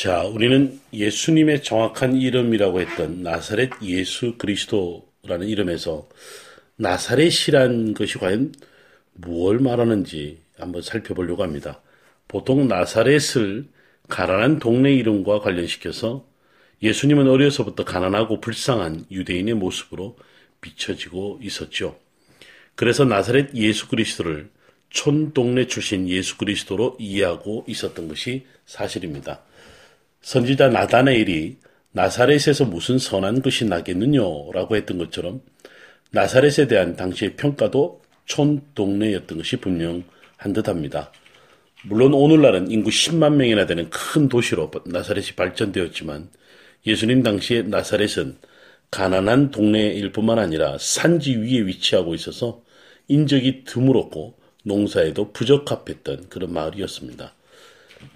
자, 우리는 예수님의 정확한 이름이라고 했던 나사렛 예수 그리스도라는 이름에서 나사렛이란 것이 과연 무엇을 말하는지 한번 살펴보려고 합니다. 보통 나사렛을 가난한 동네 이름과 관련시켜서 예수님은 어려서부터 가난하고 불쌍한 유대인의 모습으로 비춰지고 있었죠. 그래서 나사렛 예수 그리스도를 촌 동네 출신 예수 그리스도로 이해하고 있었던 것이 사실입니다. 선지자 나다네일이 나사렛에서 무슨 선한 것이 나겠느냐라고 했던 것처럼 나사렛에 대한 당시의 평가도 촌 동네였던 것이 분명한 듯합니다. 물론 오늘날은 인구 10만 명이나 되는 큰 도시로 나사렛이 발전되었지만 예수님 당시의 나사렛은 가난한 동네일 뿐만 아니라 산지 위에 위치하고 있어서 인적이 드물었고 농사에도 부적합했던 그런 마을이었습니다.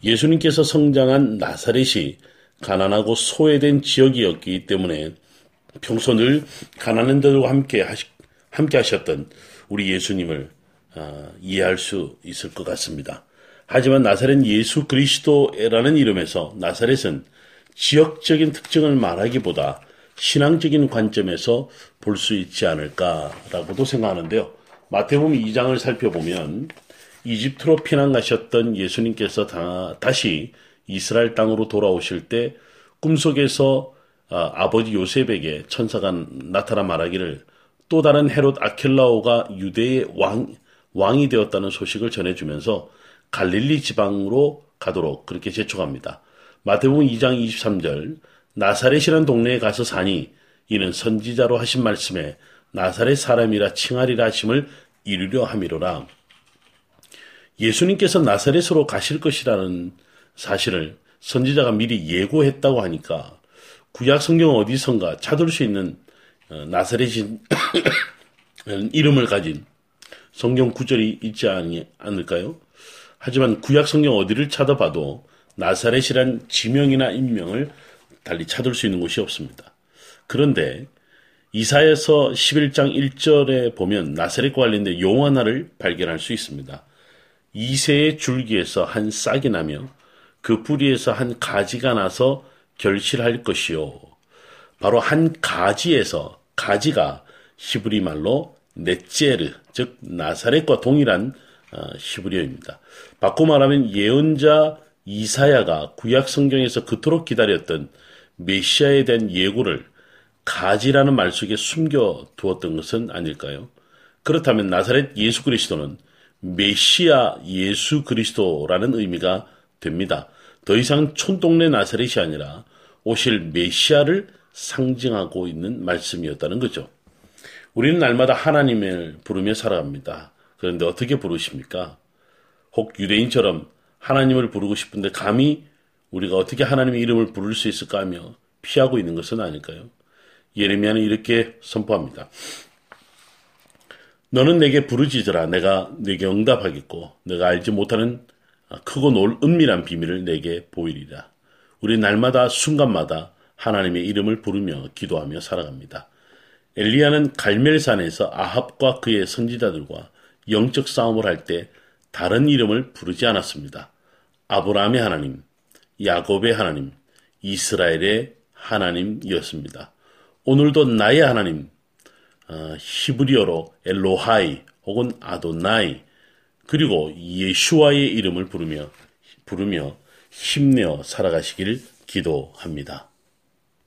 예수님께서 성장한 나사렛이 가난하고 소외된 지역이었기 때문에 평소 늘 가난한 자들과 함께 하시, 함께 하셨던 우리 예수님을 어, 이해할 수 있을 것 같습니다. 하지만 나사렛 예수 그리스도라는 이름에서 나사렛은 지역적인 특징을 말하기보다 신앙적인 관점에서 볼 수 있지 않을까라고도 생각하는데요. 마태복음 2장을 살펴보면 이집트로 피난 가셨던 예수님께서 다, 다시 이스라엘 땅으로 돌아오실 때 꿈속에서 아, 버지 요셉에게 천사가 나타나 말하기를 또 다른 헤롯 아켈라오가 유대의 왕, 왕이 되었다는 소식을 전해주면서 갈릴리 지방으로 가도록 그렇게 제촉합니다. 마태복음 2장 23절 나사렛이라는 동네에 가서 사니 이는 선지자로 하신 말씀에 나사렛 사람이라 칭하리라 하심을 이루려 함이로라. 예수님께서 나사렛으로 가실 것이라는 사실을 선지자가 미리 예고했다고 하니까 구약 성경 어디선가 찾을 수 있는 어, 나사렛인 이름을 가진 성경 구절이 있지 않을까요? 하지만 구약 성경 어디를 찾아봐도 나사렛이란 지명이나 인명을 달리 찾을 수 있는 곳이 없습니다. 그런데 이사에서 11장 1절에 보면 나사렛과 관련된 용 하나를 발견할 수 있습니다. 이세의 줄기에서 한 싹이 나며 그 뿌리에서 한 가지가 나서 결실할 것이요. 바로 한 가지에서 가지가 히브리 말로 넷제르, 즉 나사렛과 동일한 어, 히브리어입니다. 바꿔 말하면 예언자 이사야가 구약 성경에서 그토록 기다렸던 메시아에 대한 예고를 가지라는 말 속에 숨겨 두었던 것은 아닐까요? 그렇다면 나사렛 예수 그리스도는 메시아 예수 그리스도라는 의미가 됩니다. 더 이상 촌동네 나사렛이 아니라 오실 메시아를 상징하고 있는 말씀이었다는 거죠. 우리는 날마다 하나님을 부르며 살아갑니다. 그런데 어떻게 부르십니까? 혹 유대인처럼 하나님을 부르고 싶은데 감히 우리가 어떻게 하나님의 이름을 부를 수 있을까 하며 피하고 있는 것은 아닐까요? 예레미야는 이렇게 선포합니다. 너는 내게 부르짖으라 내가 내게 응답하겠고 내가 알지 못하는 크고 놀 은밀한 비밀을 내게 보이리라. 우리 날마다 순간마다 하나님의 이름을 부르며 기도하며 살아갑니다. 엘리야는 갈멜산에서 아합과 그의 선지자들과 영적 싸움을 할 때 다른 이름을 부르지 않았습니다. 아브라함의 하나님, 야곱의 하나님, 이스라엘의 하나님이었습니다. 오늘도 나의 하나님, 어, 히브리어로 엘로하이 혹은 아도나이 그리고 예슈와의 이름을 부르며 부르며 힘내어 살아가시길 기도합니다.